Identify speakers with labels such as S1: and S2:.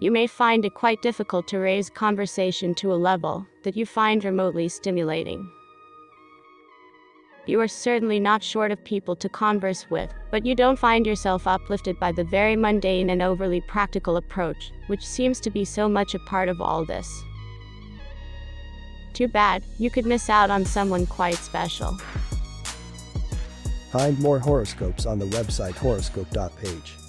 S1: You may find it quite difficult to raise conversation to a level that you find remotely stimulating. You are certainly not short of people to converse with, but you don't find yourself uplifted by the very mundane and overly practical approach, which seems to be so much a part of all this. Too bad, you could miss out on someone quite special.
S2: Find more horoscopes on the website horoscope.page.